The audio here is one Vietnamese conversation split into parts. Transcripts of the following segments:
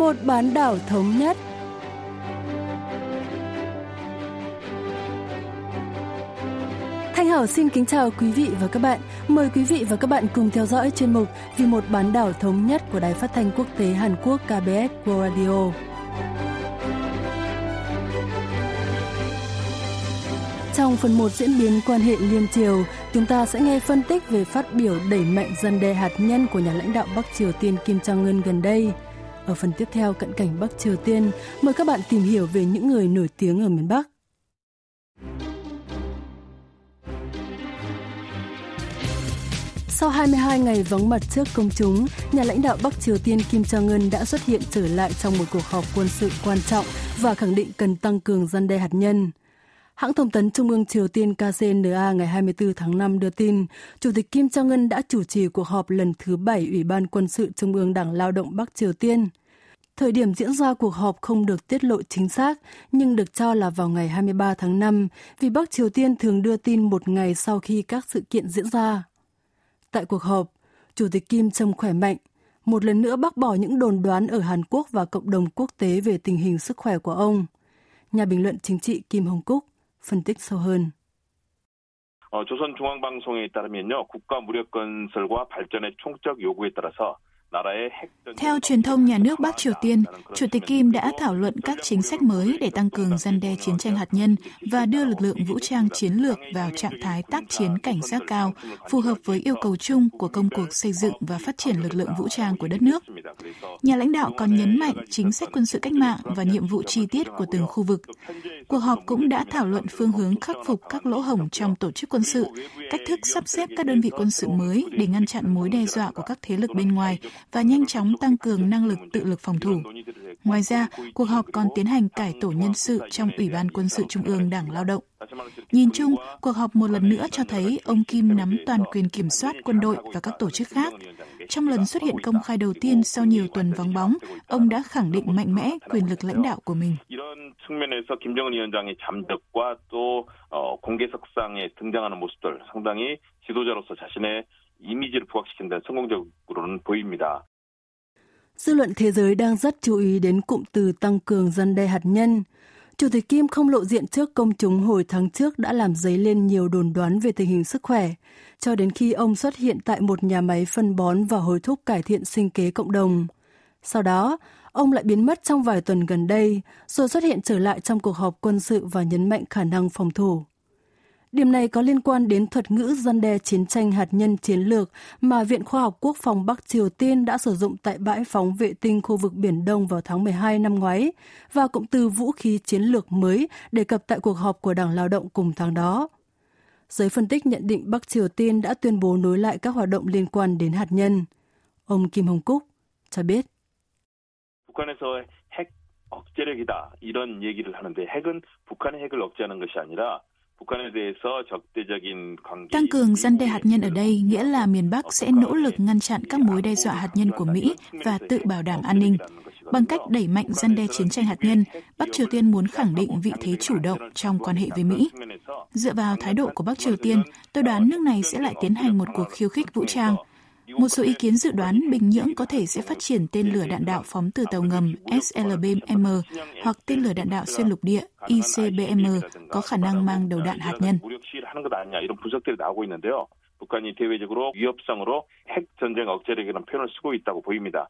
một bán đảo thống nhất. Thanh Hảo xin kính chào quý vị và các bạn. Mời quý vị và các bạn cùng theo dõi chuyên mục Vì một bán đảo thống nhất của Đài Phát thanh Quốc tế Hàn Quốc KBS World Radio. Trong phần 1 diễn biến quan hệ liên triều, chúng ta sẽ nghe phân tích về phát biểu đẩy mạnh dân đe hạt nhân của nhà lãnh đạo Bắc Triều Tiên Kim Jong-un gần đây. Ở phần tiếp theo cận cảnh Bắc Triều Tiên, mời các bạn tìm hiểu về những người nổi tiếng ở miền Bắc. Sau 22 ngày vắng mặt trước công chúng, nhà lãnh đạo Bắc Triều Tiên Kim Jong-un đã xuất hiện trở lại trong một cuộc họp quân sự quan trọng và khẳng định cần tăng cường gian đe hạt nhân. Hãng thông tấn Trung ương Triều Tiên KCNA ngày 24 tháng 5 đưa tin, Chủ tịch Kim Jong-un đã chủ trì cuộc họp lần thứ 7 Ủy ban Quân sự Trung ương Đảng Lao động Bắc Triều Tiên. Thời điểm diễn ra cuộc họp không được tiết lộ chính xác, nhưng được cho là vào ngày 23 tháng 5, vì Bắc Triều Tiên thường đưa tin một ngày sau khi các sự kiện diễn ra. Tại cuộc họp, Chủ tịch Kim trông khỏe mạnh, một lần nữa bác bỏ những đồn đoán ở Hàn Quốc và cộng đồng quốc tế về tình hình sức khỏe của ông. Nhà bình luận chính trị Kim Hồng Cúc phân tích sâu hơn. 어, 조선중앙방송에 따르면요, 국가 무력 건설과 발전의 총적 요구에 따라서 theo truyền thông nhà nước Bắc Triều Tiên, Chủ tịch Kim đã thảo luận các chính sách mới để tăng cường gian đe chiến tranh hạt nhân và đưa lực lượng vũ trang chiến lược vào trạng thái tác chiến cảnh giác cao, phù hợp với yêu cầu chung của công cuộc xây dựng và phát triển lực lượng vũ trang của đất nước. Nhà lãnh đạo còn nhấn mạnh chính sách quân sự cách mạng và nhiệm vụ chi tiết của từng khu vực. Cuộc họp cũng đã thảo luận phương hướng khắc phục các lỗ hổng trong tổ chức quân sự, cách thức sắp xếp các đơn vị quân sự mới để ngăn chặn mối đe dọa của các thế lực bên ngoài và nhanh chóng tăng cường năng lực tự lực phòng thủ. Ngoài ra, cuộc họp còn tiến hành cải tổ nhân sự trong Ủy ban Quân sự Trung ương Đảng Lao động. Nhìn chung, cuộc họp một lần nữa cho thấy ông Kim nắm toàn quyền kiểm soát quân đội và các tổ chức khác. Trong lần xuất hiện công khai đầu tiên sau nhiều tuần vắng bóng, ông đã khẳng định mạnh mẽ quyền lực lãnh đạo của mình. 측면에서 김정은 위원장의 잠적과 또 공개석상에 등장하는 모습들 상당히 지도자로서 자신의 이미지를 부각시킨다 성공적으로는 보입니다. Dư luận thế giới đang rất chú ý đến cụm từ tăng cường dân đe hạt nhân. Chủ tịch Kim không lộ diện trước công chúng hồi tháng trước đã làm dấy lên nhiều đồn đoán về tình hình sức khỏe, cho đến khi ông xuất hiện tại một nhà máy phân bón và hối thúc cải thiện sinh kế cộng đồng. Sau đó, ông lại biến mất trong vài tuần gần đây, rồi xuất hiện trở lại trong cuộc họp quân sự và nhấn mạnh khả năng phòng thủ. Điểm này có liên quan đến thuật ngữ dân đe chiến tranh hạt nhân chiến lược mà Viện Khoa học Quốc phòng Bắc Triều Tiên đã sử dụng tại bãi phóng vệ tinh khu vực Biển Đông vào tháng 12 năm ngoái và cụm từ vũ khí chiến lược mới đề cập tại cuộc họp của Đảng Lao động cùng tháng đó. Giới phân tích nhận định Bắc Triều Tiên đã tuyên bố nối lại các hoạt động liên quan đến hạt nhân. Ông Kim Hồng Cúc cho biết. 북한에서 핵 억제력이다 이런 얘기를 하는데 핵은 북한의 핵을 억제하는 것이 아니라 Tăng cường dân đe hạt nhân ở đây nghĩa là miền Bắc sẽ nỗ lực ngăn chặn các mối đe dọa hạt nhân của Mỹ và tự bảo đảm an ninh. Bằng cách đẩy mạnh dân đe chiến tranh hạt nhân, Bắc Triều Tiên muốn khẳng định vị thế chủ động trong quan hệ với Mỹ. Dựa vào thái độ của Bắc Triều Tiên, tôi đoán nước này sẽ lại tiến hành một cuộc khiêu khích vũ trang – một số ý kiến dự đoán Bình Nhưỡng có thể sẽ phát triển tên lửa đạn đạo phóng từ tàu ngầm SLBM hoặc tên lửa đạn đạo xuyên lục địa ICBM có khả năng mang đầu đạn hạt nhân. 북한이 대외적으로 위협상으로 핵 전쟁 억제력이라는 표현을 쓰고 있다고 보입니다.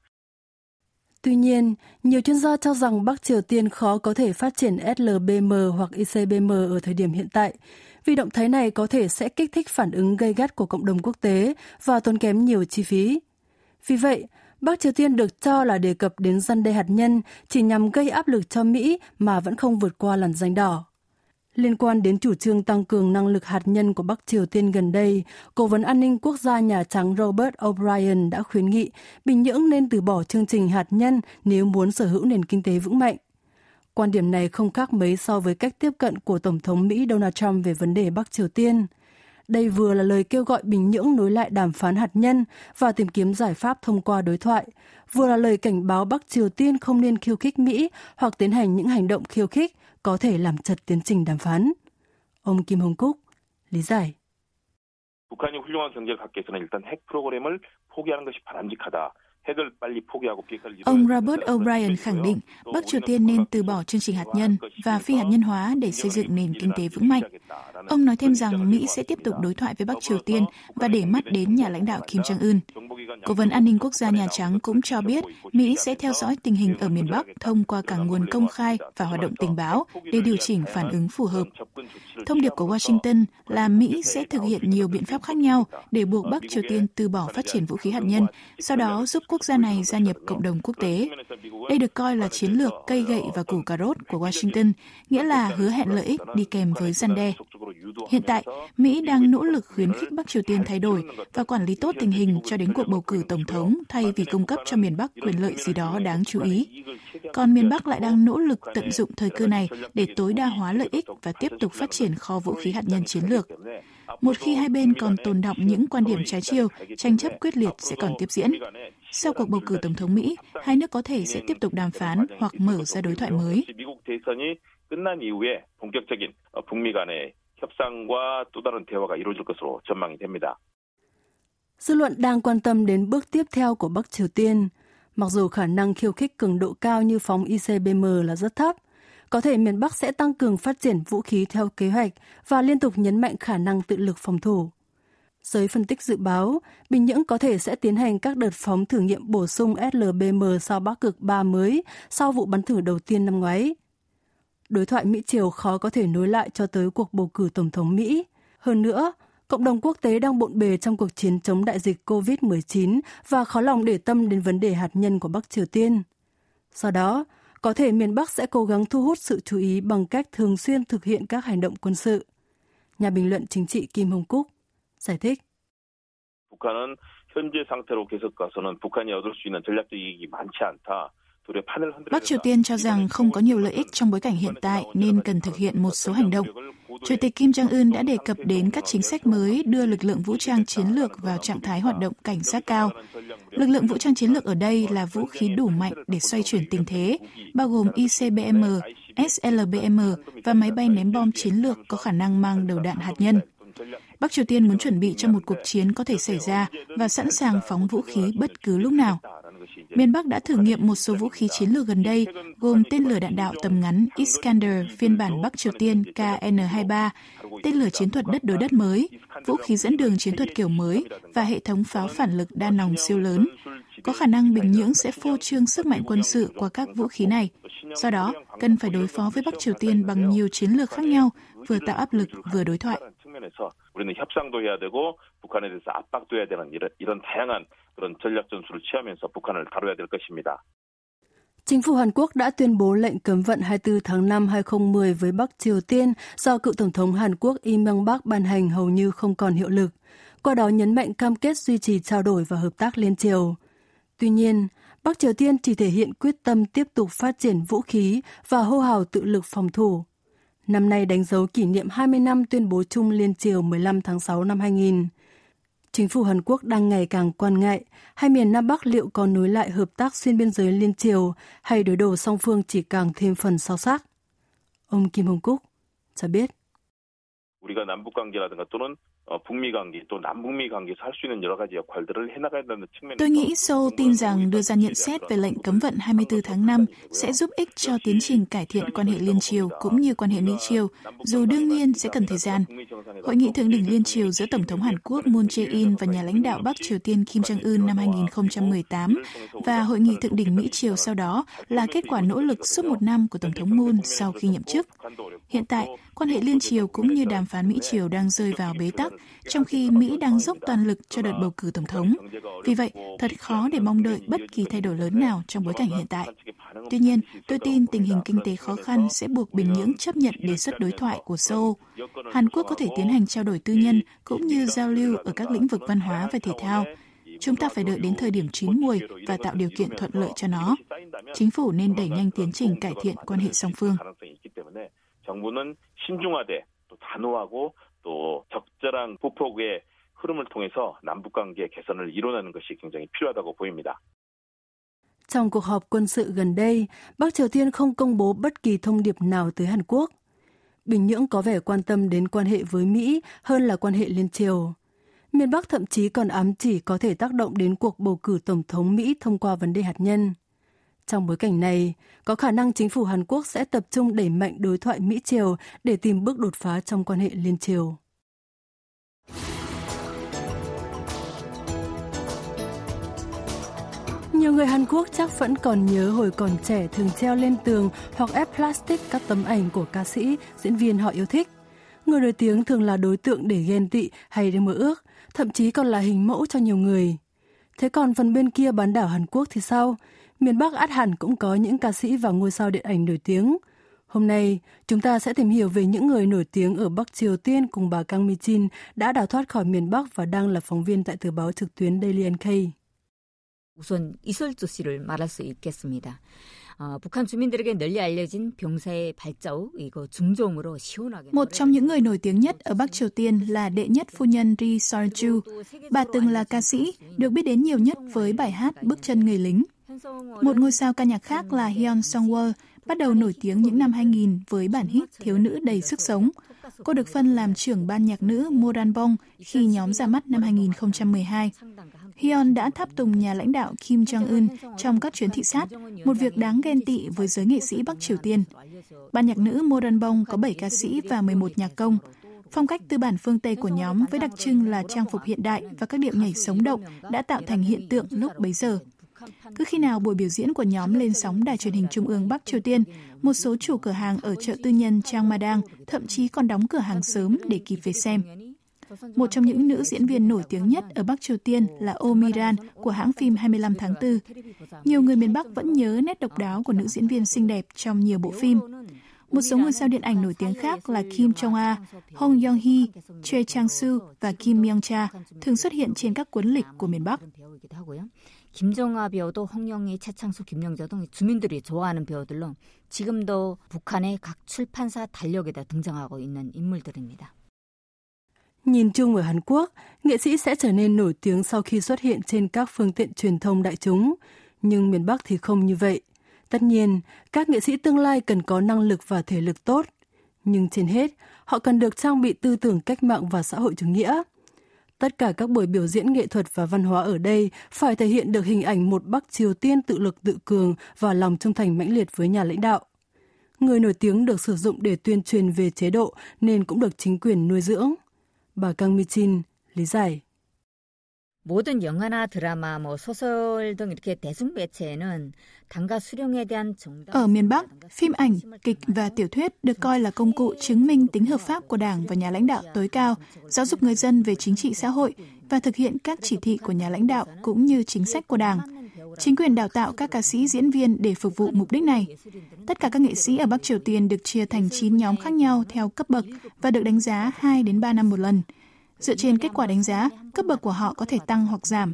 Tuy nhiên, nhiều chuyên gia cho rằng Bắc Triều Tiên khó có thể phát triển SLBM hoặc ICBM ở thời điểm hiện tại, vì động thái này có thể sẽ kích thích phản ứng gây gắt của cộng đồng quốc tế và tốn kém nhiều chi phí. Vì vậy, Bắc Triều Tiên được cho là đề cập đến răn đe hạt nhân chỉ nhằm gây áp lực cho Mỹ mà vẫn không vượt qua làn danh đỏ. Liên quan đến chủ trương tăng cường năng lực hạt nhân của Bắc Triều Tiên gần đây, Cố vấn an ninh quốc gia Nhà Trắng Robert O'Brien đã khuyến nghị Bình Nhưỡng nên từ bỏ chương trình hạt nhân nếu muốn sở hữu nền kinh tế vững mạnh. Quan điểm này không khác mấy so với cách tiếp cận của Tổng thống Mỹ Donald Trump về vấn đề Bắc Triều Tiên. Đây vừa là lời kêu gọi Bình Nhưỡng nối lại đàm phán hạt nhân và tìm kiếm giải pháp thông qua đối thoại, vừa là lời cảnh báo Bắc Triều Tiên không nên khiêu khích Mỹ hoặc tiến hành những hành động khiêu khích có thể làm chật tiến trình đàm phán. Ông Kim Hồng Cúc lý giải. 북한이 훌륭한 경제를 갖기 위해서는 일단 핵 프로그램을 포기하는 것이 바람직하다. Ông Robert O'Brien khẳng định Bắc Triều Tiên nên từ bỏ chương trình hạt nhân và phi hạt nhân hóa để xây dựng nền kinh tế vững mạnh. Ông nói thêm rằng Mỹ sẽ tiếp tục đối thoại với Bắc Triều Tiên và để mắt đến nhà lãnh đạo Kim Jong-un. Cố vấn an ninh quốc gia Nhà Trắng cũng cho biết Mỹ sẽ theo dõi tình hình ở miền Bắc thông qua cả nguồn công khai và hoạt động tình báo để điều chỉnh phản ứng phù hợp. Thông điệp của Washington là Mỹ sẽ thực hiện nhiều biện pháp khác nhau để buộc Bắc Triều Tiên từ bỏ phát triển vũ khí hạt nhân, sau đó giúp quốc gia này gia nhập cộng đồng quốc tế. Đây được coi là chiến lược cây gậy và củ cà rốt của Washington, nghĩa là hứa hẹn lợi ích đi kèm với gian đe. Hiện tại, Mỹ đang nỗ lực khuyến khích Bắc Triều Tiên thay đổi và quản lý tốt tình hình cho đến cuộc bầu cử tổng thống thay vì cung cấp cho miền Bắc quyền lợi gì đó đáng chú ý. Còn miền Bắc lại đang nỗ lực tận dụng thời cơ này để tối đa hóa lợi ích và tiếp tục phát triển kho vũ khí hạt nhân chiến lược. Một khi hai bên còn tồn động những quan điểm trái chiều, tranh chấp quyết liệt sẽ còn tiếp diễn. Sau cuộc bầu cử tổng thống Mỹ, hai nước có thể sẽ tiếp tục đàm phán hoặc mở ra đối thoại mới. 끝난 이후에 본격적인 북미 간의 협상과 또 다른 대화가 이루어질 것으로 전망이 됩니다. Dư luận đang quan tâm đến bước tiếp theo của Bắc Triều Tiên. Mặc dù khả năng khiêu khích cường độ cao như phóng ICBM là rất thấp, có thể miền Bắc sẽ tăng cường phát triển vũ khí theo kế hoạch và liên tục nhấn mạnh khả năng tự lực phòng thủ. Giới phân tích dự báo, Bình Nhưỡng có thể sẽ tiến hành các đợt phóng thử nghiệm bổ sung SLBM sau Bắc Cực 3 mới sau vụ bắn thử đầu tiên năm ngoái đối thoại Mỹ-Triều khó có thể nối lại cho tới cuộc bầu cử Tổng thống Mỹ. Hơn nữa, cộng đồng quốc tế đang bộn bề trong cuộc chiến chống đại dịch COVID-19 và khó lòng để tâm đến vấn đề hạt nhân của Bắc Triều Tiên. Do đó, có thể miền Bắc sẽ cố gắng thu hút sự chú ý bằng cách thường xuyên thực hiện các hành động quân sự. Nhà bình luận chính trị Kim Hồng Cúc giải thích. 북한은 현재 상태로 계속 가서는 북한이 얻을 수 있는 전략적 이익이 많지 않다. Bắc Triều Tiên cho rằng không có nhiều lợi ích trong bối cảnh hiện tại nên cần thực hiện một số hành động. Chủ tịch Kim Jong-un đã đề cập đến các chính sách mới đưa lực lượng vũ trang chiến lược vào trạng thái hoạt động cảnh giác cao. Lực lượng vũ trang chiến lược ở đây là vũ khí đủ mạnh để xoay chuyển tình thế, bao gồm ICBM, SLBM và máy bay ném bom chiến lược có khả năng mang đầu đạn hạt nhân. Bắc Triều Tiên muốn chuẩn bị cho một cuộc chiến có thể xảy ra và sẵn sàng phóng vũ khí bất cứ lúc nào. Miền Bắc đã thử nghiệm một số vũ khí chiến lược gần đây, gồm tên lửa đạn đạo tầm ngắn Iskander phiên bản Bắc Triều Tiên KN-23, tên lửa chiến thuật đất đối đất mới, vũ khí dẫn đường chiến thuật kiểu mới và hệ thống pháo phản lực đa nòng siêu lớn. Có khả năng Bình Nhưỡng sẽ phô trương sức mạnh quân sự qua các vũ khí này. Do đó, cần phải đối phó với Bắc Triều Tiên bằng nhiều chiến lược khác nhau, vừa tạo áp lực vừa đối thoại. 우리는 협상도 해야 되고 북한에 대해서 압박도 해야 되는 이런, 이런 다양한 그런 전략 전술을 취하면서 북한을 다뤄야 될 것입니다. Chính phủ Hàn Quốc đã tuyên bố lệnh cấm vận 24 tháng 5 2010 với Bắc Triều Tiên do cựu Tổng thống Hàn Quốc Im Myung Bak ban hành hầu như không còn hiệu lực, qua đó nhấn mạnh cam kết duy trì trao đổi và hợp tác liên triều. Tuy nhiên, Bắc Triều Tiên chỉ thể hiện quyết tâm tiếp tục phát triển vũ khí và hô hào tự lực phòng thủ. Năm nay đánh dấu kỷ niệm 20 năm tuyên bố chung liên triều 15 tháng 6 năm 2000. Chính phủ Hàn Quốc đang ngày càng quan ngại hai miền Nam Bắc liệu có nối lại hợp tác xuyên biên giới liên triều hay đối đầu song phương chỉ càng thêm phần sao sắc. Ông Kim Hong Cúc cho biết. 우리가 남북 관계라든가 또는 북미 관계 또 남북미 관계에서 할 있는 여러 가지 역할들을 해나가야 된다는 측면에서 Tôi nghĩ Seoul tin rằng đưa ra nhận xét về lệnh cấm vận 24 tháng 5 sẽ giúp ích cho tiến trình cải thiện quan hệ liên triều cũng như quan hệ Mỹ triều, dù đương nhiên sẽ cần thời gian. Hội nghị thượng đỉnh liên triều giữa Tổng thống Hàn Quốc Moon Jae-in và nhà lãnh đạo Bắc Triều Tiên Kim Jong-un năm 2018 và hội nghị thượng đỉnh Mỹ triều sau đó là kết quả nỗ lực suốt một năm của Tổng thống Moon sau khi nhậm chức. Hiện tại, quan hệ liên triều cũng như đàm phán Mỹ triều đang rơi vào bế tắc trong khi Mỹ đang dốc toàn lực cho đợt bầu cử tổng thống. Vì vậy, thật khó để mong đợi bất kỳ thay đổi lớn nào trong bối cảnh hiện tại. Tuy nhiên, tôi tin tình hình kinh tế khó khăn sẽ buộc Bình Nhưỡng chấp nhận đề xuất đối thoại của Seoul. Hàn Quốc có thể tiến hành trao đổi tư nhân cũng như giao lưu ở các lĩnh vực văn hóa và thể thao. Chúng ta phải đợi đến thời điểm chín muồi và tạo điều kiện thuận lợi cho nó. Chính phủ nên đẩy nhanh tiến trình cải thiện quan hệ song phương. 정부는 신중하되 또 단호하고 또 적절한 후폭의 흐름을 통해서 남북 관계 개선을 이뤄내는 것이 굉장히 필요하다고 보입니다. Trong cuộc họp quân sự gần đây, Bắc Triều Tiên không công bố bất kỳ thông điệp nào tới Hàn Quốc. Bình Nhưỡng có vẻ quan tâm đến quan hệ với Mỹ hơn là quan hệ liên triều. Miền Bắc thậm chí còn ám chỉ có thể tác động đến cuộc bầu cử Tổng thống Mỹ thông qua vấn đề hạt nhân. Trong bối cảnh này, có khả năng chính phủ Hàn Quốc sẽ tập trung đẩy mạnh đối thoại Mỹ-Triều để tìm bước đột phá trong quan hệ liên triều. Nhiều người Hàn Quốc chắc vẫn còn nhớ hồi còn trẻ thường treo lên tường hoặc ép plastic các tấm ảnh của ca sĩ, diễn viên họ yêu thích. Người nổi tiếng thường là đối tượng để ghen tị hay để mơ ước, thậm chí còn là hình mẫu cho nhiều người. Thế còn phần bên kia bán đảo Hàn Quốc thì sao? Miền Bắc át hẳn cũng có những ca sĩ và ngôi sao điện ảnh nổi tiếng. Hôm nay, chúng ta sẽ tìm hiểu về những người nổi tiếng ở Bắc Triều Tiên cùng bà Kang Mi-jin đã đào thoát khỏi miền Bắc và đang là phóng viên tại tờ báo trực tuyến Daily NK. 우선 이설조 씨를 말할 수 있겠습니다. 어, 북한 주민들에게 널리 알려진 병사의 발자국 이거 중종으로 시원하게 Một trong những người nổi tiếng nhất ở Bắc Triều Tiên là đệ nhất phu nhân Ri Sol-ju. Bà từng là ca sĩ, được biết đến nhiều nhất với bài hát Bước chân người lính. Một ngôi sao ca nhạc khác là Hyun Songwol bắt đầu nổi tiếng những năm 2000 với bản hit Thiếu nữ đầy sức sống. Cô được phân làm trưởng ban nhạc nữ Moranbong khi nhóm ra mắt năm 2012. Hyun đã tháp tùng nhà lãnh đạo Kim Jong-un trong các chuyến thị sát, một việc đáng ghen tị với giới nghệ sĩ Bắc Triều Tiên. Ban nhạc nữ Moranbong có 7 ca sĩ và 11 nhạc công. Phong cách tư bản phương Tây của nhóm với đặc trưng là trang phục hiện đại và các điệu nhảy sống động đã tạo thành hiện tượng lúc bấy giờ. Cứ khi nào buổi biểu diễn của nhóm lên sóng đài truyền hình trung ương Bắc Triều Tiên, một số chủ cửa hàng ở chợ tư nhân Trang Madang thậm chí còn đóng cửa hàng sớm để kịp về xem. Một trong những nữ diễn viên nổi tiếng nhất ở Bắc Triều Tiên là Oh Miran của hãng phim 25 tháng 4. Nhiều người miền Bắc vẫn nhớ nét độc đáo của nữ diễn viên xinh đẹp trong nhiều bộ phim. Một số ngôi sao điện ảnh nổi tiếng khác là Kim Jong-a, Hong Yong-hee, Choi Chang-soo và Kim Myung-cha thường xuất hiện trên các cuốn lịch của miền Bắc. 김정아 배우도 홍영희, 최창수, 김영자 등 주민들이 좋아하는 배우들로 지금도 북한의 각 출판사 달력에다 등장하고 있는 인물들입니다. Nhìn chung ở Hàn Quốc, nghệ sĩ sẽ trở nên nổi tiếng sau khi xuất hiện trên các phương tiện truyền thông đại chúng, nhưng miền Bắc thì không như vậy. Tất nhiên, các nghệ sĩ tương lai cần có năng lực và thể lực tốt, nhưng trên hết, họ cần được trang bị tư tưởng cách mạng và xã hội chủ nghĩa. Tất cả các buổi biểu diễn nghệ thuật và văn hóa ở đây phải thể hiện được hình ảnh một Bắc Triều Tiên tự lực tự cường và lòng trung thành mãnh liệt với nhà lãnh đạo. Người nổi tiếng được sử dụng để tuyên truyền về chế độ nên cũng được chính quyền nuôi dưỡng. Bà Kang Mi-chin lý giải. 모든 영화나 드라마, 뭐 소설 등 이렇게 대중 매체에는 당가 수령에 대한 정당 Ở miền Bắc, phim ảnh, kịch và tiểu thuyết được coi là công cụ chứng minh tính hợp pháp của Đảng và nhà lãnh đạo tối cao, giáo dục người dân về chính trị xã hội và thực hiện các chỉ thị của nhà lãnh đạo cũng như chính sách của Đảng. Chính quyền đào tạo các ca sĩ diễn viên để phục vụ mục đích này. Tất cả các nghệ sĩ ở Bắc Triều Tiên được chia thành 9 nhóm khác nhau theo cấp bậc và được đánh giá 2 đến 3 năm một lần. Dựa trên kết quả đánh giá, cấp bậc của họ có thể tăng hoặc giảm.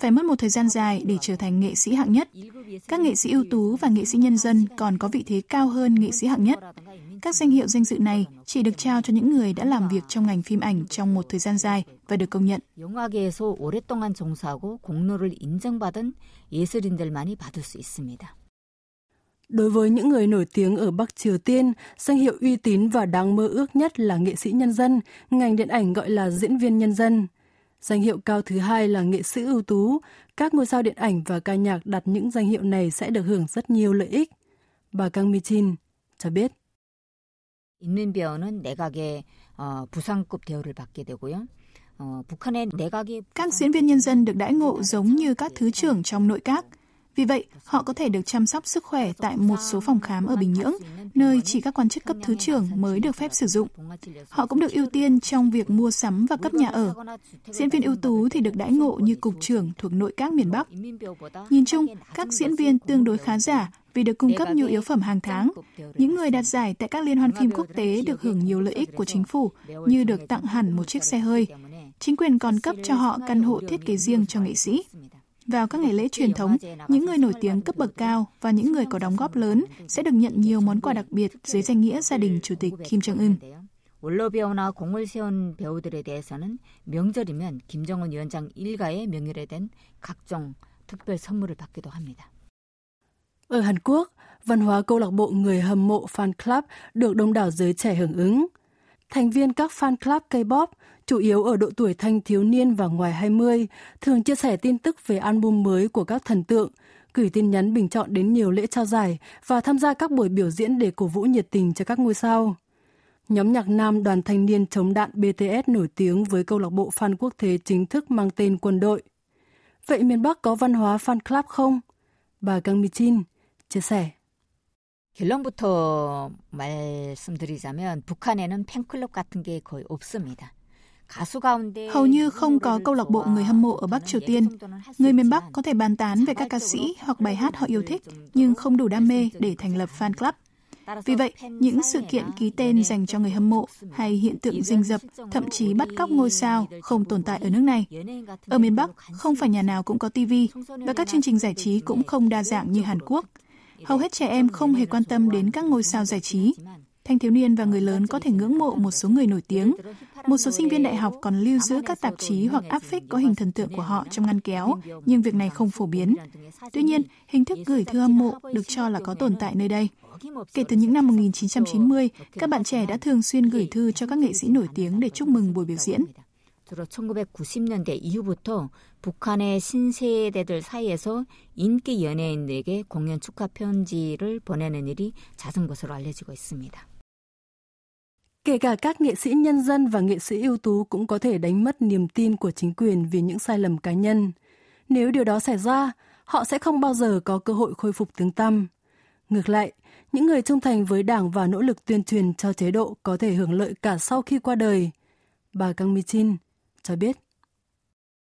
Phải mất một thời gian dài để trở thành nghệ sĩ hạng nhất. Các nghệ sĩ ưu tú và nghệ sĩ nhân dân còn có vị thế cao hơn nghệ sĩ hạng nhất. Các danh hiệu danh dự này chỉ được trao cho những người đã làm việc trong ngành phim ảnh trong một thời gian dài và được công nhận. 영화계에서 오랫동안 종사하고 공로를 인정받은 예술인들만이 받을 수 있습니다. Đối với những người nổi tiếng ở Bắc Triều Tiên, danh hiệu uy tín và đáng mơ ước nhất là nghệ sĩ nhân dân, ngành điện ảnh gọi là diễn viên nhân dân. Danh hiệu cao thứ hai là nghệ sĩ ưu tú. Các ngôi sao điện ảnh và ca nhạc đặt những danh hiệu này sẽ được hưởng rất nhiều lợi ích. Bà Kang Mi-jin cho biết. 인민 배우는 내각의 어, 부상급 대우를 받게 되고요. 어, 북한의 내각이 Các diễn viên nhân dân được đãi ngộ giống như các thứ trưởng trong nội các. vì vậy, họ có thể được chăm sóc sức khỏe tại một số phòng khám ở Bình Nhưỡng, nơi chỉ các quan chức cấp thứ trưởng mới được phép sử dụng. Họ cũng được ưu tiên trong việc mua sắm và cấp nhà ở. Diễn viên ưu tú thì được đãi ngộ như cục trưởng thuộc nội các miền Bắc. Nhìn chung, các diễn viên tương đối khá giả vì được cung cấp nhu yếu phẩm hàng tháng. Những người đạt giải tại các liên hoan phim quốc tế được hưởng nhiều lợi ích của chính phủ, như được tặng hẳn một chiếc xe hơi. Chính quyền còn cấp cho họ căn hộ thiết kế riêng cho nghệ sĩ. Vào các ngày lễ truyền thống, những người nổi tiếng cấp bậc cao và những người có đóng góp lớn sẽ được nhận nhiều món quà đặc biệt dưới danh nghĩa gia đình Chủ tịch Kim Jong-un. 원로 배우나 공을 세운 배우들에 대해서는 명절이면 김정은 위원장 일가의 명예에 된 각종 특별 선물을 받기도 합니다. Ở Hàn Quốc, văn hóa câu lạc bộ người hâm mộ fan club được đông đảo giới trẻ hưởng ứng. thành viên các fan club K-pop, chủ yếu ở độ tuổi thanh thiếu niên và ngoài 20, thường chia sẻ tin tức về album mới của các thần tượng, gửi tin nhắn bình chọn đến nhiều lễ trao giải và tham gia các buổi biểu diễn để cổ vũ nhiệt tình cho các ngôi sao. Nhóm nhạc nam đoàn thanh niên chống đạn BTS nổi tiếng với câu lạc bộ fan quốc tế chính thức mang tên quân đội. Vậy miền Bắc có văn hóa fan club không? Bà Kang Mi-chin chia sẻ. 결론부터 말씀드리자면 북한에는 팬클럽 같은 게 거의 없습니다. Hầu như không có câu lạc bộ người hâm mộ ở Bắc Triều Tiên. Người miền Bắc có thể bàn tán về các ca sĩ hoặc bài hát họ yêu thích, nhưng không đủ đam mê để thành lập fan club. Vì vậy, những sự kiện ký tên dành cho người hâm mộ hay hiện tượng rình rập, thậm chí bắt cóc ngôi sao không tồn tại ở nước này. Ở miền Bắc, không phải nhà nào cũng có TV và các chương trình giải trí cũng không đa dạng như Hàn Quốc. Hầu hết trẻ em không hề quan tâm đến các ngôi sao giải trí. Thanh thiếu niên và người lớn có thể ngưỡng mộ một số người nổi tiếng. Một số sinh viên đại học còn lưu giữ các tạp chí hoặc áp phích có hình thần tượng của họ trong ngăn kéo, nhưng việc này không phổ biến. Tuy nhiên, hình thức gửi thư hâm mộ được cho là có tồn tại nơi đây. Kể từ những năm 1990, các bạn trẻ đã thường xuyên gửi thư cho các nghệ sĩ nổi tiếng để chúc mừng buổi biểu diễn. 들어 1990년대 이후부터 북한의 신세대들 사이에서 인기 연예인들에게 공연 축하 편지를 보내는 일이 잦은 것으로 알려지고 있습니다. Kể cả các nghệ sĩ nhân dân và nghệ sĩ ưu tú cũng có thể đánh mất niềm tin của chính quyền vì những sai lầm cá nhân. Nếu điều đó xảy ra, họ sẽ không bao giờ có cơ hội khôi phục tiếng tăm. Ngược lại, những người trung thành với đảng và nỗ lực tuyên truyền cho chế độ có thể hưởng lợi cả sau khi qua đời. Bà Kang Mi-chin cho biết.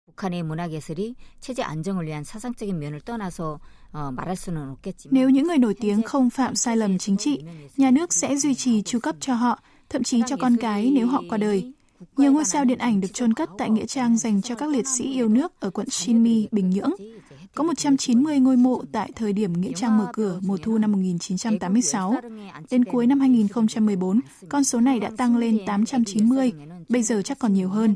북한의 문화예술이 체제 안정을 위한 사상적인 면을 떠나서 Nếu những người nổi tiếng không phạm sai lầm chính trị, nhà nước sẽ duy trì chu cấp cho họ, thậm chí cho con cái nếu họ qua đời. Nhiều ngôi sao điện ảnh được chôn cất tại nghĩa trang dành cho các liệt sĩ yêu nước ở quận Shinmi, Bình Nhưỡng. Có 190 ngôi mộ tại thời điểm nghĩa trang mở cửa mùa thu năm 1986. Đến cuối năm 2014, con số này đã tăng lên 890, bây giờ chắc còn nhiều hơn.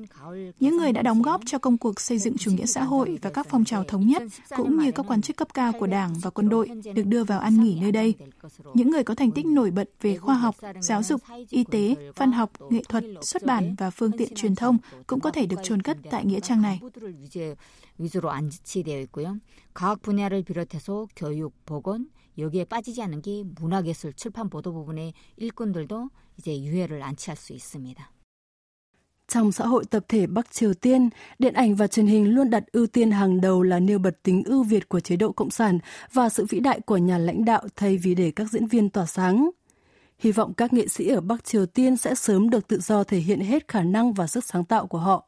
Những người đã đóng góp cho công cuộc xây dựng chủ nghĩa xã hội và các phong trào thống nhất, cũng như các quan chức cấp cao của Đảng và quân đội, được đưa vào ăn nghỉ nơi đây. Những người có thành tích nổi bật về khoa học, giáo dục, y tế, văn học, nghệ thuật, xuất bản và phương tiện truyền thông cũng có thể được chôn cất tại nghĩa trang này. 위주로 안치되어 있고요. 과학 분야를 비롯해서 교육, 보건 여기에 빠지지 않는 게 문화예술, 출판, 보도 부분의 일꾼들도 이제 유해를 안치할 수 있습니다. Trong xã hội tập thể Bắc Triều Tiên, điện ảnh và truyền hình luôn đặt ưu tiên hàng đầu là nêu bật tính ưu việt của chế độ Cộng sản và sự vĩ đại của nhà lãnh đạo thay vì để các diễn viên tỏa sáng. Hy vọng các nghệ sĩ ở Bắc Triều Tiên sẽ sớm được tự do thể hiện hết khả năng và sức sáng tạo của họ.